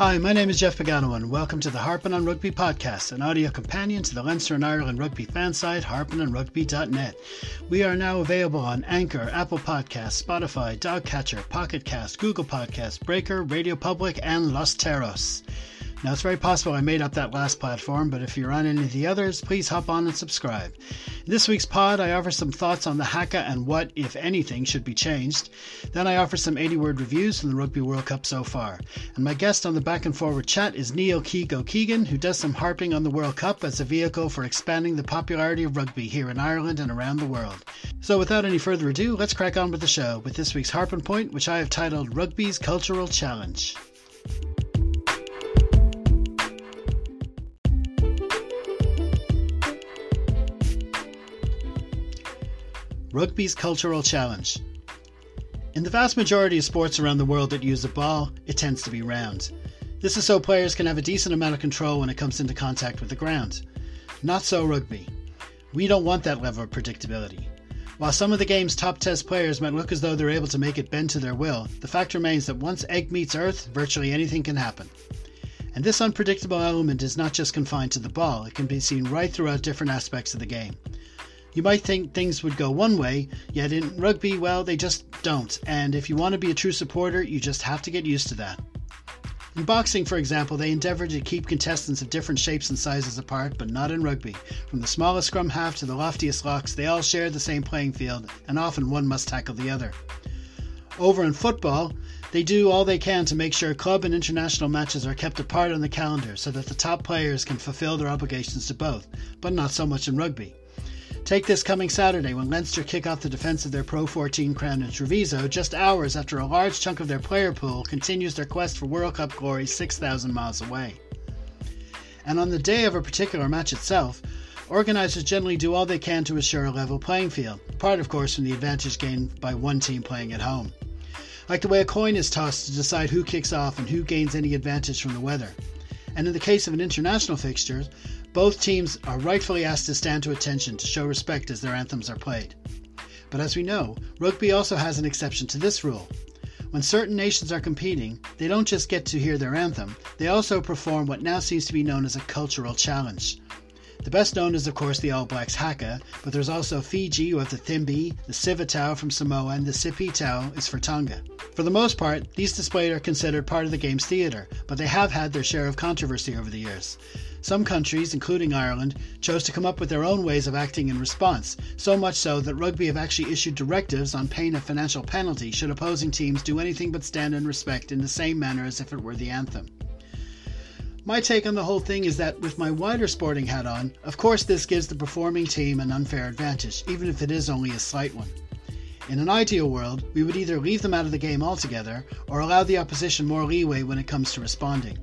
Hi, my name is Jeff Pagano, and welcome to the Harpin on Rugby podcast, an audio companion to the Leinster and Ireland rugby fan site, harpinonrugby.net. We are now available on Anchor, Apple Podcasts, Spotify, Dogcatcher, Pocket Cast, Google Podcasts, Breaker, Radio Public, and Los Terros. Now, it's very possible I made up that last platform, but if you're on any of the others, please hop on and subscribe. In this week's pod, I offer some thoughts on the haka and what, if anything, should be changed. Then I offer some 80 word reviews from the Rugby World Cup so far. And my guest on the back and forward chat is Neil Keego Keegan, who does some harping on the World Cup as a vehicle for expanding the popularity of rugby here in Ireland and around the world. So, without any further ado, let's crack on with the show with this week's Harping Point, which I have titled Rugby's Cultural Challenge. Rugby's Cultural Challenge. In the vast majority of sports around the world that use a ball, it tends to be round. This is so players can have a decent amount of control when it comes into contact with the ground. Not so rugby. We don't want that level of predictability. While some of the game's top test players might look as though they're able to make it bend to their will, the fact remains that once egg meets earth, virtually anything can happen. And this unpredictable element is not just confined to the ball, it can be seen right throughout different aspects of the game. You might think things would go one way, yet in rugby, well, they just don't. And if you want to be a true supporter, you just have to get used to that. In boxing, for example, they endeavour to keep contestants of different shapes and sizes apart, but not in rugby. From the smallest scrum half to the loftiest locks, they all share the same playing field, and often one must tackle the other. Over in football, they do all they can to make sure club and international matches are kept apart on the calendar so that the top players can fulfill their obligations to both, but not so much in rugby. Take this coming Saturday when Leinster kick off the defence of their Pro 14 crown in Treviso, just hours after a large chunk of their player pool continues their quest for World Cup glory 6,000 miles away. And on the day of a particular match itself, organisers generally do all they can to assure a level playing field, apart of course from the advantage gained by one team playing at home. Like the way a coin is tossed to decide who kicks off and who gains any advantage from the weather. And in the case of an international fixture, both teams are rightfully asked to stand to attention to show respect as their anthems are played. But as we know, rugby also has an exception to this rule. When certain nations are competing, they don't just get to hear their anthem, they also perform what now seems to be known as a cultural challenge. The best known is, of course, the All Blacks Haka, but there's also Fiji, have the Cibi, the Siva Tau from Samoa, and the Sipi Tau is for Tonga. For the most part, these displays are considered part of the game's theatre, but they have had their share of controversy over the years. Some countries, including Ireland, chose to come up with their own ways of acting in response, so much so that rugby have actually issued directives on pain of financial penalty should opposing teams do anything but stand in respect in the same manner as if it were the anthem. My take on the whole thing is that with my wider sporting hat on, of course this gives the performing team an unfair advantage, even if it is only a slight one. In an ideal world, we would either leave them out of the game altogether or allow the opposition more leeway when it comes to responding.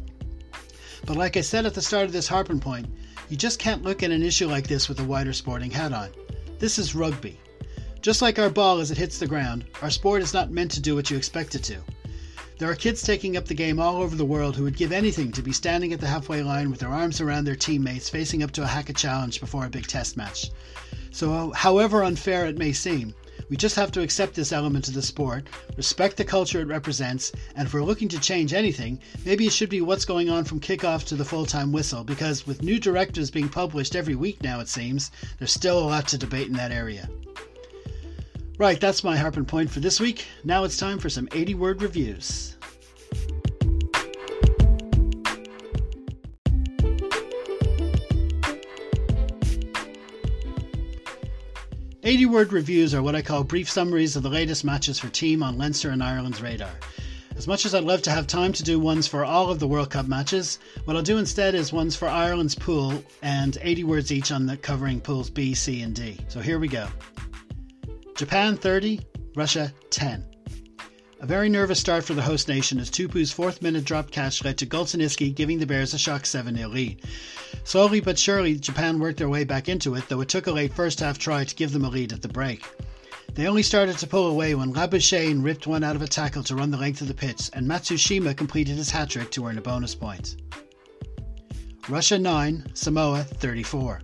But like I said at the start of this harping point, you just can't look at an issue like this with a wider sporting hat on. This is rugby. Just like our ball as it hits the ground, our sport is not meant to do what you expect it to. There are kids taking up the game all over the world who would give anything to be standing at the halfway line with their arms around their teammates facing up to a haka challenge before a big test match. So, however unfair it may seem, we just have to accept this element of the sport, respect the culture it represents, and if we're looking to change anything, maybe it should be what's going on from kickoff to the full time whistle, because with new directives being published every week now, it seems, there's still a lot to debate in that area. Right, that's my harping point for this week. Now it's time for some 80 word reviews. 80 word reviews are what I call brief summaries of the latest matches for team on Leinster and Ireland's radar. As much as I'd love to have time to do ones for all of the World Cup matches, what I'll do instead is ones for Ireland's pool and 80 words each on the covering pools B, C, and D. So here we go. Japan 30, Russia 10. A very nervous start for the host nation as Tupou's fourth minute drop catch led to Golosnitskiy giving the Bears a shock 7 0 lead. Slowly but surely, Japan worked their way back into it, though it took a late first half try to give them a lead at the break. They only started to pull away when Labuschagne ripped one out of a tackle to run the length of the pitch, and Matsushima completed his hat trick to earn a bonus point. Russia 9, Samoa 34.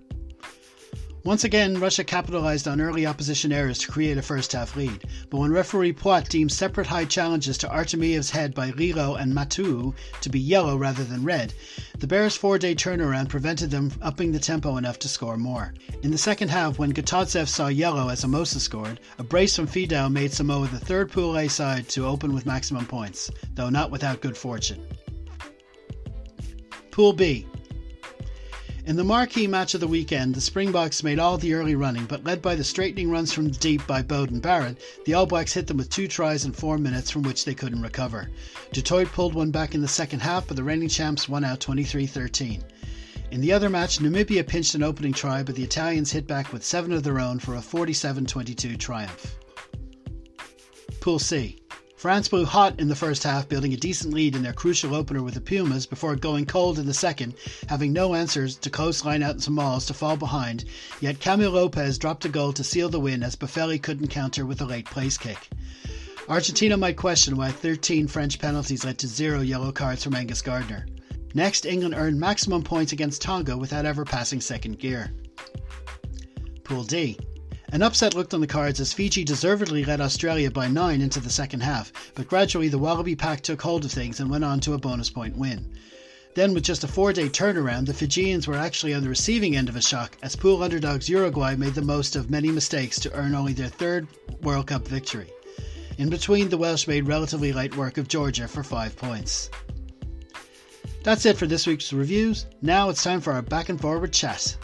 Once again, Russia capitalized on early opposition errors to create a first half lead, but when referee Poite deemed separate high challenges to Artemiev's head by Rilo and Matu'u to be yellow rather than red, the Bears' four day turnaround prevented them upping the tempo enough to score more. In the second half, when Gotadzev saw yellow as Amosa scored, a brace from Fidow made Samoa the third Pool A side to open with maximum points, though not without good fortune. Pool B in the marquee match of the weekend, the Springboks made all the early running, but led by the straightening runs from deep by Beauden Barrett, the All Blacks hit them with two tries in four minutes from which they couldn't recover. Du Toit pulled one back in the second half, but the reigning champs won out 23 13. In the other match, Namibia pinched an opening try, but the Italians hit back with seven of their own for a 47 22 triumph. Pool C. France blew hot in the first half, building a decent lead in their crucial opener with the Pumas before going cold in the second, having no answers to close line out some mauls to fall behind. Yet Camille Lopez dropped a goal to seal the win as Boffelli couldn't counter with a late place kick. Argentina might question why 13 French penalties led to zero yellow cards from Angus Gardner. Next, England earned maximum points against Tonga without ever passing second gear. Pool D. An upset looked on the cards as Fiji deservedly led Australia by nine into the second half, but gradually the Wallaby pack took hold of things and went on to a bonus point win. Then, with just a four day turnaround, the Fijians were actually on the receiving end of a shock as pool underdogs Uruguay made the most of many mistakes to earn only their third World Cup victory. In between, the Welsh made relatively light work of Georgia for five points. That's it for this week's reviews. Now it's time for our back and forward chat.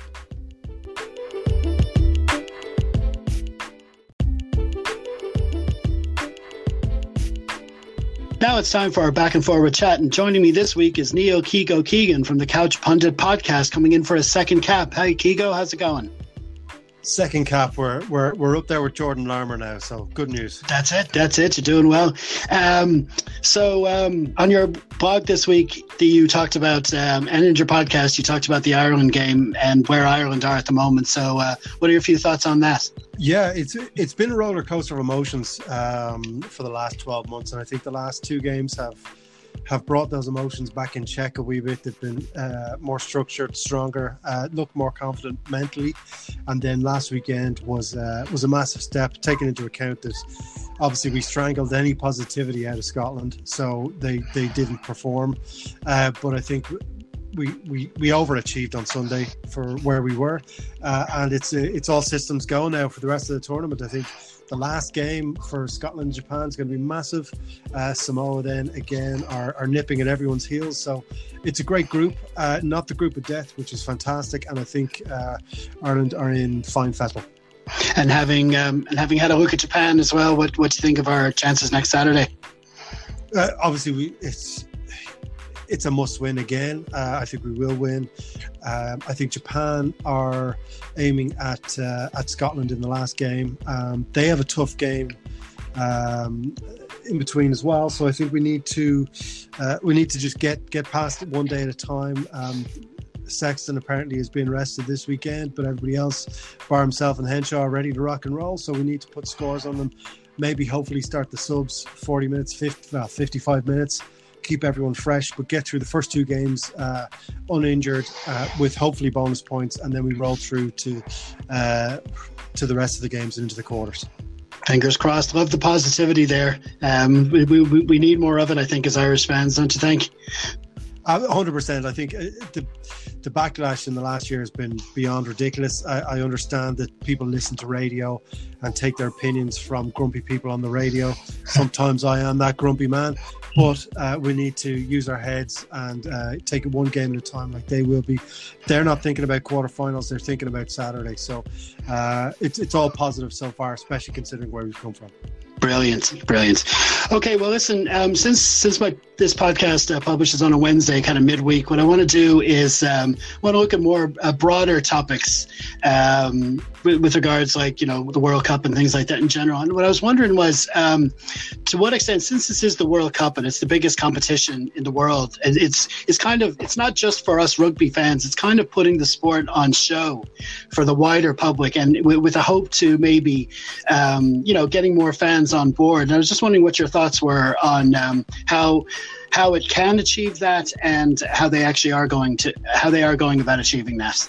Now it's time for our back and forward chat. And joining me this week is Neil Keego Keegan from the Couch Pundit podcast, coming in for a second cap. Hey, Keego, how's it going? second cap we're, we're we're up there with jordan larmour now so good news that's it that's it you're doing well um, so um, on your blog this week the, you talked about um, and in your podcast you talked about the ireland game and where ireland are at the moment so uh, what are your few thoughts on that yeah it's it's been a roller coaster of emotions um, for the last 12 months and i think the last two games have have brought those emotions back in check a wee bit. They've been uh, more structured, stronger, uh, look more confident mentally. And then last weekend was uh, was a massive step, taking into account that obviously we strangled any positivity out of Scotland, so they they didn't perform. Uh, but I think we, we, we overachieved on Sunday for where we were, uh, and it's it's all systems go now for the rest of the tournament. I think the last game for Scotland and Japan is going to be massive. Uh, Samoa then again are, are nipping at everyone's heels. So it's a great group, uh, not the group of death, which is fantastic. And I think uh, Ireland are in fine fettle. And having um, and having had a look at Japan as well, what what do you think of our chances next Saturday? Uh, obviously, we it's it's a must win again. Uh, I think we will win. Um, I think Japan are aiming at uh, at Scotland in the last game. Um, they have a tough game um, in between as well. So I think we need to uh, we need to just get get past it one day at a time. Um, Sexton apparently has been rested this weekend, but everybody else, bar himself and Henshaw, are ready to rock and roll. So we need to put scores on them. Maybe hopefully start the subs 40 minutes, 50, well, 55 minutes keep everyone fresh, but get through the first two games uh, uninjured uh, with hopefully bonus points, and then we roll through to uh, to the rest of the games and into the quarters. Fingers crossed. Love the positivity there. Um, we, we, we need more of it, I think, as Irish fans, don't you think? Uh, hundred percent. I think uh, the the backlash in the last year has been beyond ridiculous. I, I, understand that people listen to radio and take their opinions from grumpy people on the radio. Sometimes I am that grumpy man, but uh, we need to use our heads and uh, take it one game at a time, like they will be. They're not thinking about quarterfinals; they're thinking about Saturday. So uh, it's it's all positive so far, especially considering where we've come from. Brilliant, brilliant. Okay, well, listen. Um, since since my this podcast uh, publishes on a Wednesday, kind of midweek, what I want to do is um, want to look at more uh, broader topics um, with, with, regards, like you know, the World Cup and things like that in general. And what I was wondering was, um, to what extent, since this is the World Cup and it's the biggest competition in the world, and it's it's kind of it's not just for us rugby fans. It's kind of putting the sport on show for the wider public, and with, with a hope to maybe, um, you know, getting more fans on board. And I was just wondering what your thoughts were on um, how how it can achieve that and how they actually are going to how they are going about achieving that.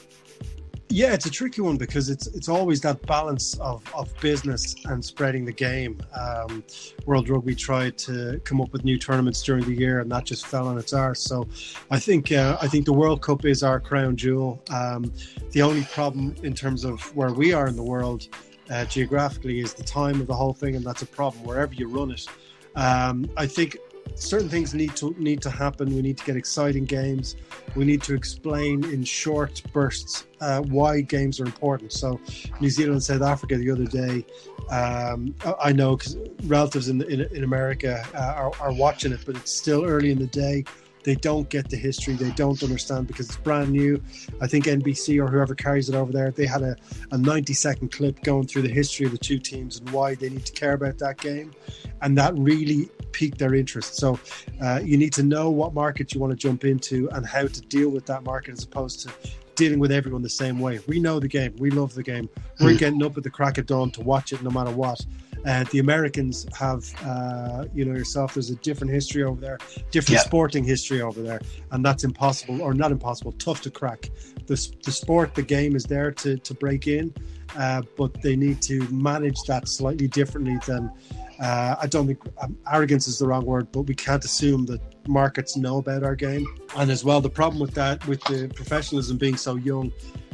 Yeah, it's a tricky one because it's it's always that balance of, of business and spreading the game. Um, World Rugby tried to come up with new tournaments during the year, and that just fell on its arse. So, I think uh, I think the World Cup is our crown jewel. Um, the only problem in terms of where we are in the world uh, geographically is the time of the whole thing, and that's a problem wherever you run it. Um, I think certain things need to need to happen. We need to get exciting games. We need to explain in short bursts uh, why games are important. So, New Zealand and South Africa the other day, um, I know because relatives in, in, in America uh, are, are watching it, but it's still early in the day. They don't get the history. They don't understand because it's brand new. I think NBC or whoever carries it over there, they had a, a 90 second clip going through the history of the two teams and why they need to care about that game. And that really piqued their interest. So uh, you need to know what market you want to jump into and how to deal with that market as opposed to dealing with everyone the same way. We know the game. We love the game. We're hmm. getting up at the crack of dawn to watch it no matter what. Uh, the Americans have, uh, you know, yourself. There's a different history over there, different yeah. sporting history over there, and that's impossible, or not impossible, tough to crack. The, the sport, the game is there to to break in, uh, but they need to manage that slightly differently than. Uh, I don't think um, arrogance is the wrong word, but we can't assume that markets know about our game. And as well, the problem with that, with the professionalism being so young,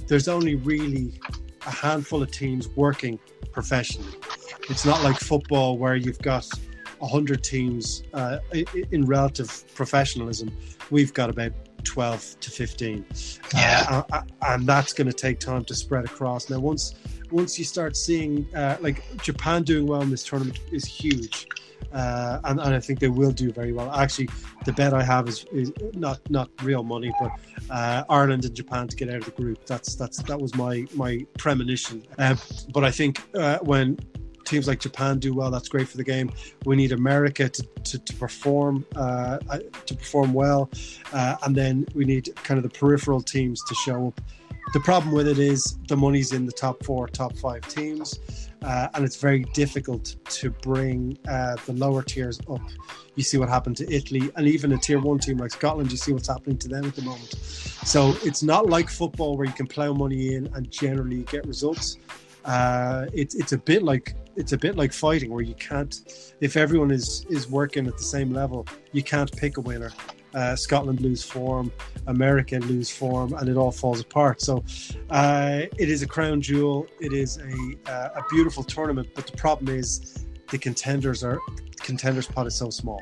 there's only really a handful of teams working professionally. It's not like football where you've got 100 teams uh, in relative professionalism. We've got about 12 to 15. Yeah. Uh, uh and that's going to take time to spread across. Now, once once you start seeing uh, like Japan doing well in this tournament is huge. Uh, and, and I think they will do very well. Actually, the bet I have is, is not not real money, but uh, Ireland and Japan to get out of the group. That's that's that was my my premonition. Uh, but I think uh, when teams like Japan do well, that's great for the game. We need America to, to, to perform uh, uh, to perform well, and then we need kind of the peripheral teams to show up. The problem with it is the money's in the top four, top five teams uh, and it's very difficult to bring uh, the lower tiers up. You see what happened to Italy, and even a tier one team like Scotland. You see what's happening to them at the moment. So it's not like football where you can plow money in and generally get results. Uh, it's it's a bit like it's a bit like fighting where you can't if everyone is is working at the same level you can't pick a winner uh, Scotland lose form, America lose form, and it all falls apart. So uh, it is a crown jewel. It is a, uh, a beautiful tournament, but the problem is the contenders are contenders pot is so small.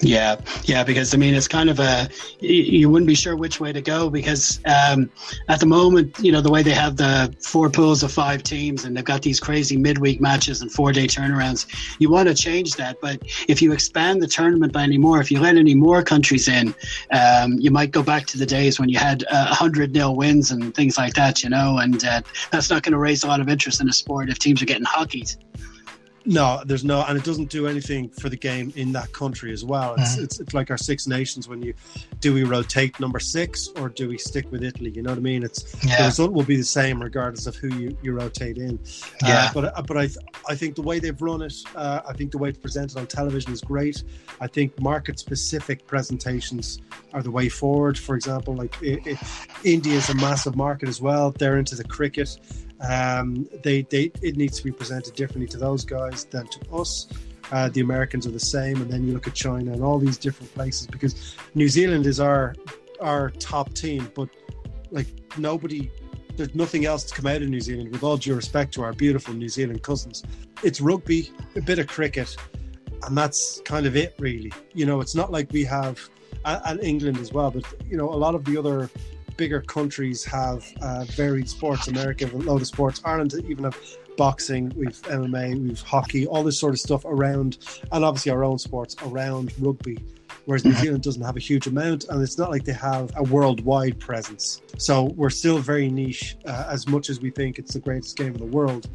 Yeah, yeah, because I mean, it's kind of a you wouldn't be sure which way to go because um, at the moment, you know, the way they have the four pools of five teams and they've got these crazy midweek matches and four day turnarounds, you want to change that. But if you expand the tournament by any more, if you let any more countries in, um, you might go back to the days when you had a uh, hundred nil wins and things like that, you know, and uh, that's not going to raise a lot of interest in the sport if teams are getting hockeyed. No, there's no, and it doesn't do anything for the game in that country as well. It's, mm-hmm. it's, it's like our Six Nations when you do we rotate number six or do we stick with Italy? You know what I mean? It's yeah. the result will be the same regardless of who you, you rotate in. Uh, yeah. Uh, but but I I think the way they've run it, uh, I think the way it's presented on television is great. I think market specific presentations are the way forward. For example, like India is a massive market as well. They're into the cricket. Um, they, they, it needs to be presented differently to those guys than to us. Uh, the Americans are the same, and then you look at China and all these different places because New Zealand is our our top team, but like nobody, there's nothing else to come out of New Zealand. With all due respect to our beautiful New Zealand cousins, it's rugby, a bit of cricket, and that's kind of it, really. You know, it's not like we have, and England as well, but you know, a lot of the other bigger countries have uh, varied sports. America have a load of sports. Ireland even have boxing, we've MMA, we've hockey, all this sort of stuff around, and obviously our own sports around rugby. Whereas New Zealand doesn't have a huge amount, and it's not like they have a worldwide presence. So we're still very niche. Uh, as much as we think it's the greatest game in the world,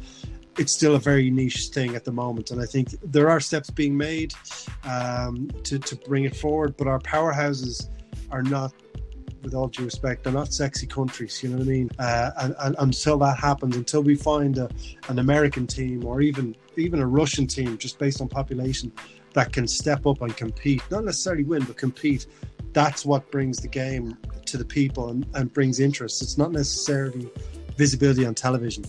it's still a very niche thing at the moment. And I think there are steps being made um, to, to bring it forward, but our powerhouses are not with all due respect, they're not sexy countries. You know what I mean? Uh, and, and, until that happens, until we find a, an American team or even even a Russian team, just based on population, that can step up and compete, not necessarily win, but compete. That's what brings the game to the people and, and brings interest. It's not necessarily visibility on television.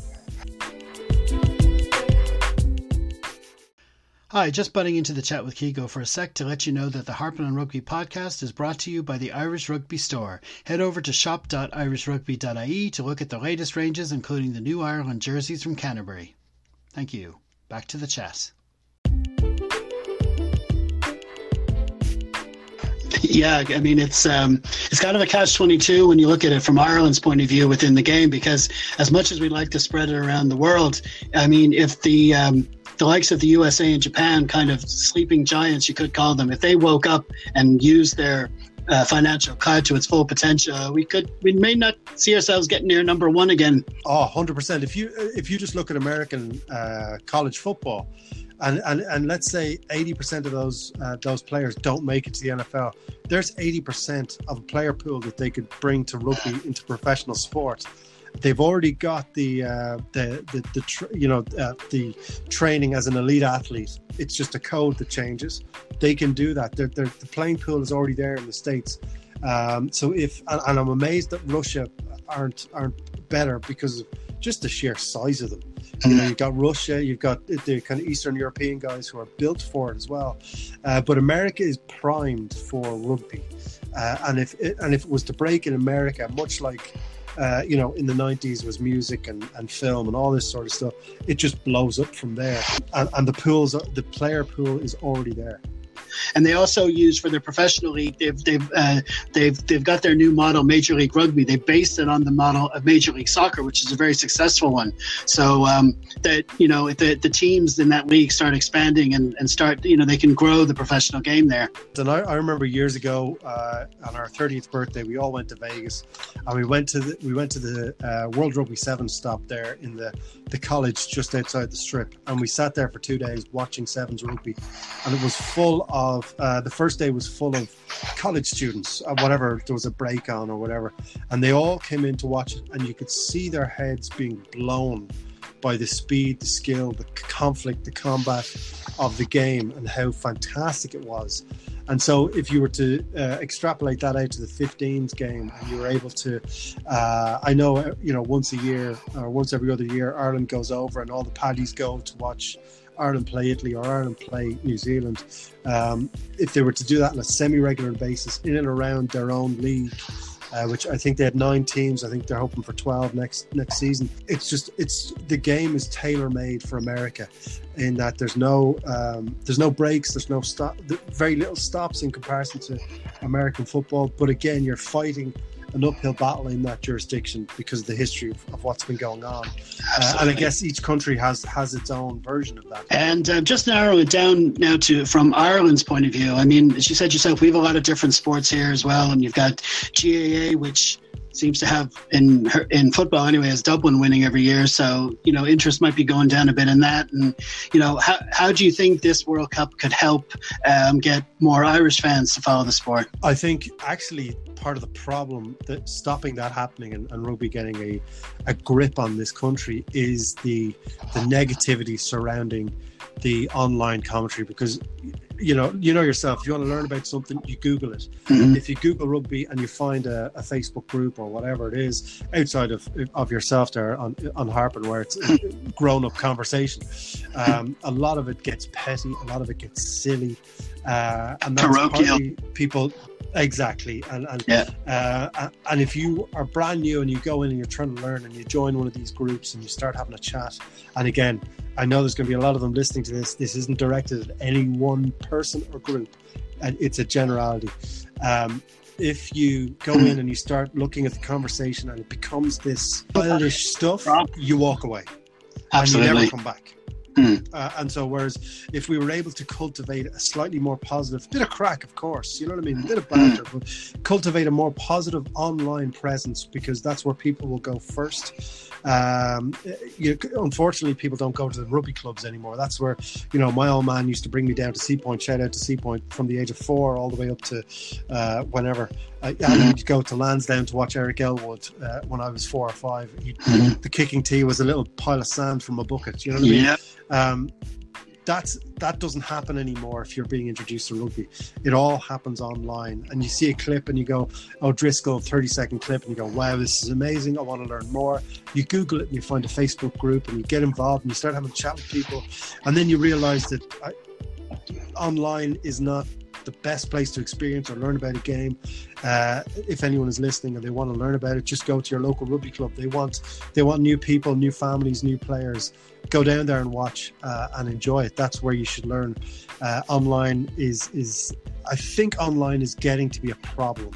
Hi, just butting into the chat with Keego for a sec to let you know that the Harping on Rugby podcast is brought to you by the Irish Rugby Store. Head over to shop.irishrugby.ie to look at the latest ranges, including the new Ireland jerseys from Canterbury. Thank you. Back to the chat. Yeah, I mean it's um, it's kind of a catch twenty two when you look at it from Ireland's point of view within the game because as much as we'd like to spread it around the world, I mean if the um, the likes of the USA and Japan, kind of sleeping giants, you could call them, if they woke up and used their uh, financial clout to its full potential, we could we may not see ourselves getting near number one again. Oh, 100%. If you if you just look at American uh, college football, and, and and let's say 80% of those uh, those players don't make it to the NFL, there's 80% of a player pool that they could bring to rugby into professional sport they've already got the uh, the the, the tra- you know uh, the training as an elite athlete. It's just a code that changes. They can do that. They're, they're, the playing pool is already there in the states. Um, so if and, and, I'm amazed that Russia aren't aren't better because of just the sheer size of them. You know, you've got Russia, you've got the kind of Eastern European guys who are built for it as well. Uh, but America is primed for rugby, uh, and if it, and if it was to break in America, much like uh, you know, in the 90s was music and, and film and all this sort of stuff. It just blows up from there. And, and the pools, the player pool is already there and they also use for their professional league. They've they've uh, they've they've got their new model, Major League Rugby. They based it on the model of Major League Soccer, which is a very successful one. So um, that you know the the teams in that league start expanding and, and start you know they can grow the professional game there. And I, I remember years ago uh, on our 30th birthday, we all went to Vegas, and we went to the we went to the uh, World Rugby Seven stop there in the the college just outside the strip, and we sat there for two days watching sevens rugby, and it was full of uh, the first day was full of college students, uh, whatever there was a break on or whatever, and they all came in to watch it, and you could see their heads being blown by the speed, the skill, the conflict, the combat of the game, and how fantastic it was. And so, if you were to uh, extrapolate that out to the 15s game, and you were able to, uh, I know, you know, once a year or once every other year, Ireland goes over and all the paddies go to watch Ireland play Italy or Ireland play New Zealand. Um, if they were to do that on a semi regular basis in and around their own league, uh, which I think they had nine teams. I think they're hoping for twelve next next season. It's just it's the game is tailor made for America, in that there's no um, there's no breaks, there's no stop, very little stops in comparison to American football. But again, you're fighting an uphill battle in that jurisdiction because of the history of, of what's been going on. Uh, and I guess each country has has its own version of that. And uh, just narrow it down now to from Ireland's point of view. I mean, as you said yourself, we have a lot of different sports here as well, and you've got GAA, which seems to have in in football anyway as Dublin winning every year. So you know interest might be going down a bit in that. And you know how how do you think this World Cup could help um, get more Irish fans to follow the sport? I think actually part of the problem that stopping that happening and, and rugby getting a, a grip on this country is the the negativity surrounding the online commentary because you know you know yourself if you want to learn about something you google it mm-hmm. if you google rugby and you find a, a, facebook group or whatever it is outside of of yourself there on on harping where it's grown up conversation um, a lot of it gets petty a lot of it gets silly uh, and that's Parochial. people Exactly, and and yeah. uh, and if you are brand new and you go in and you're trying to learn and you join one of these groups and you start having a chat, and again, I know there's going to be a lot of them listening to this. This isn't directed at any one person or group, and it's a generality. Um, if you go in and you start looking at the conversation and it becomes this childish stuff, you walk away, Absolutely. and you never come back. Mm. Uh, and so, whereas if we were able to cultivate a slightly more positive bit of crack, of course, you know what I mean, a bit of hmm. banter, mm. but cultivate a more positive online presence because that's where people will go first. Um, you, unfortunately, people don't go to the rugby clubs anymore. That's where, you know, my old man used to bring me down to Seapoint. Shout out to Seapoint from the age of four all the way up to uh, whenever. I, I to go to Lansdowne to watch Eric Elwood uh, when I was four or five. He, mm-hmm. The kicking tee was a little pile of sand from a bucket. You know what I mean? Yeah. Um, that's that doesn't happen anymore if you're being introduced to rugby. It all happens online, and you see a clip and you go, "Oh, Driscoll, 30 second clip," and you go, "Wow, this is amazing! I want to learn more." You Google it and you find a Facebook group and you get involved and you start having a chat with people, and then you realize that I, uh, online is not the best place to experience or learn about a game. Uh, if anyone is listening and they want to learn about it, just go to your local rugby club. They want they want new people, new families, new players. Go down there and watch uh, and enjoy it. That's where you should learn. Uh, online is is I think online is getting to be a problem.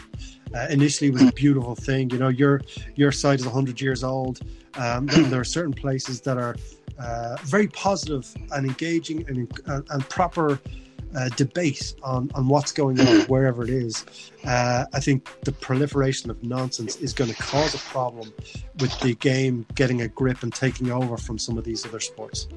Uh, initially, it was a beautiful thing. You know, your your site is 100 years old. Um, there are certain places that are uh, very positive and engaging and, and, and proper uh, debate on, on what's going on wherever it is, uh, I think the proliferation of nonsense is going to cause a problem with the game getting a grip and taking over from some of these other sports.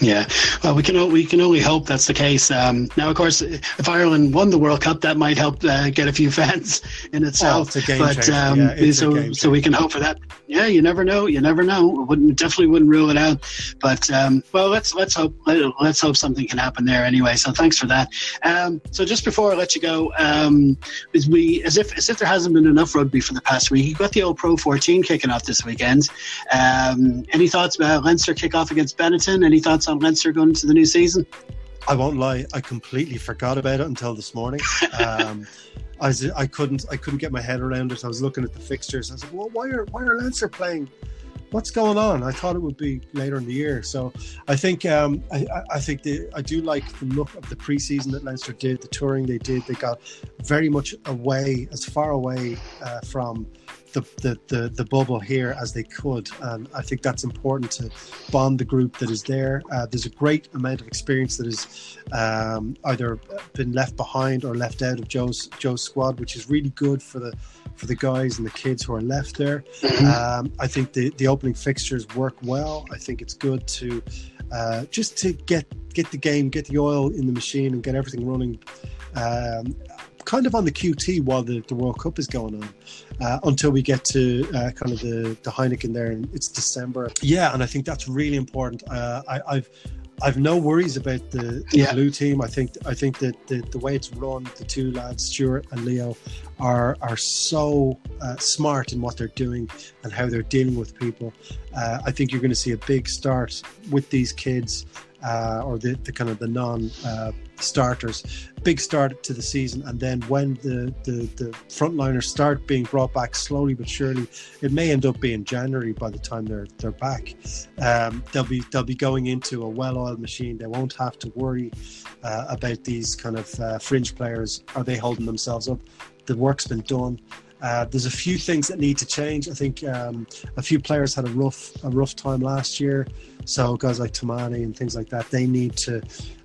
Yeah, well, we can we can only hope that's the case. Um, now, of course, if Ireland won the World Cup, that might help uh, get a few fans in itself. Oh, it's but um, yeah, so so we can hope for that. Yeah, you never know. You never know. Wouldn't definitely wouldn't rule it out. But um, well, let's let's hope let's hope something can happen there anyway. So thanks for that. Um, so just before I let you go, um, as we as if as if there hasn't been enough rugby for the past week, you got the old Pro 14 kicking off this weekend. Um, any thoughts about Leinster kick off against Benetton? Any thoughts? Thoughts on Leinster going into the new season? I won't lie, I completely forgot about it until this morning. Um, I, was, I couldn't I couldn't get my head around it. I was looking at the fixtures. I was like, well, why are why are Leinster playing? What's going on? I thought it would be later in the year. So I think um, I, I think the, I do like the look of the preseason that Leinster did, the touring they did. They got very much away, as far away uh, from the, the, the, the, bubble here as they could. And I think that's important to bond the group that is there. Uh, there's a great amount of experience that has um, either been left behind or left out of Joe's Joe's squad, which is really good for the for the guys and the kids who are left there. Mm-hmm. Um, I think the, the opening fixtures work well. I think it's good to uh, just to get get the game, get the oil in the machine, and get everything running. Um, kind of on the QT while the, the World Cup is going on uh, until we get to uh, kind of the, the Heineken there and it's December. Yeah, and I think that's really important. Uh, I, have I've no worries about the, the yeah. blue team. I think I think that the, the way it's run, the two lads, Stuart and Leo, are are so uh, smart in what they're doing and how they're dealing with people. Uh, I think you're going to see a big start with these kids uh, or the, the kind of the non uh, starters. Big start to the season, and then when the, the the frontliners start being brought back slowly but surely, it may end up being January by the time they're they're back. Um, they'll be they'll be going into a well-oiled machine. They won't have to worry uh, about these kind of uh, fringe players. Are they holding themselves up? The work's been done. Uh, there's a few things that need to change. I think um, a few players had a rough a rough time last year, so guys like Toumani and things like that, they need to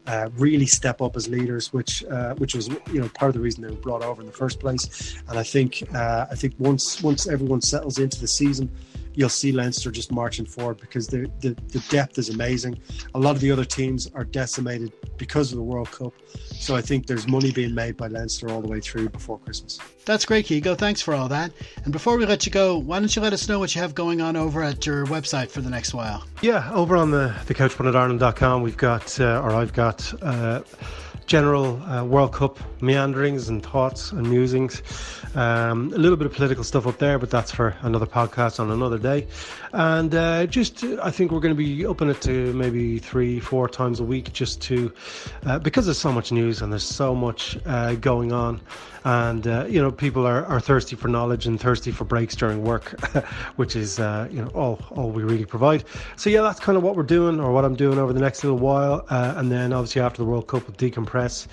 uh, really step up as leaders, which uh, which was you know part of the reason they were brought over in the first place. And I think uh, I think once once everyone settles into the season, you'll see Leinster just marching forward because the, the, the depth is amazing. A lot of the other teams are decimated because of the World Cup. So I think there's money being made by Leinster all the way through before Christmas. That's great, Keego. Thanks for all that. And before we let you go, why don't you let us know what you have going on over at your website for the next while? Yeah, over on the, the couchpunditireland.com, we've got, uh, or I've got, uh, general uh, World Cup meanderings and thoughts and musings. Um, a little bit of political stuff up there, but that's for another podcast on another day. And uh, just, I think we're going to be open it to maybe three, four times a week, just to uh, because there's so much news and there's so much uh, going on. And uh, you know people are, are thirsty for knowledge and thirsty for breaks during work which is uh, you know all, all we really provide. So yeah that's kind of what we're doing or what i'm doing over the next little while. Uh, and then obviously after the world cup we'll decompress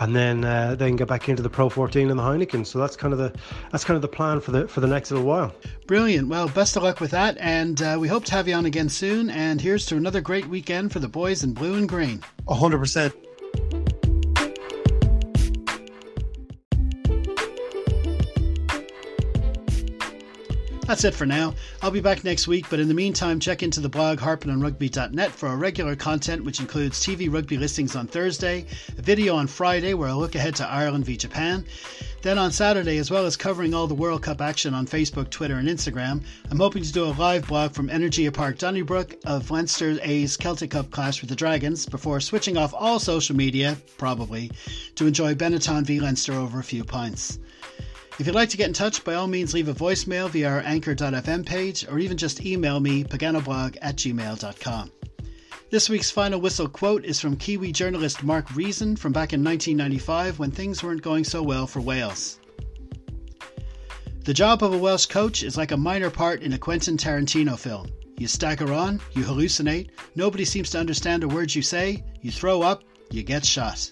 and then then get back into the pro 14 and the heineken. So that's kind of the that's kind of the plan for the for the next little while. Brilliant. Well best of luck with that and uh, we hope to have you on again soon. And here's to another great weekend for the boys in blue and green. 100% That's it for now. I'll be back next week, but in the meantime, check into the blog harpinonrugby.net for our regular content, which includes TV rugby listings on Thursday, a video on Friday where I look ahead to Ireland v Japan. Then on Saturday, as well as covering all the World Cup action on Facebook, Twitter, and Instagram, I'm hoping to do a live blog from Energia Park Donnybrook of Leinster A's Celtic Cup clash with the Dragons before switching off all social media, probably, to enjoy Benetton v Leinster over a few pints. If you'd like to get in touch, by all means leave a voicemail via our anchor.fm page or even just email me, paganoblog at gmail.com. This week's final whistle quote is from Kiwi journalist Mark Reason from back in 1995 when things weren't going so well for Wales. The job of a Welsh coach is like a minor part in a Quentin Tarantino film. You stagger on, you hallucinate, nobody seems to understand a word you say, you throw up, you get shot.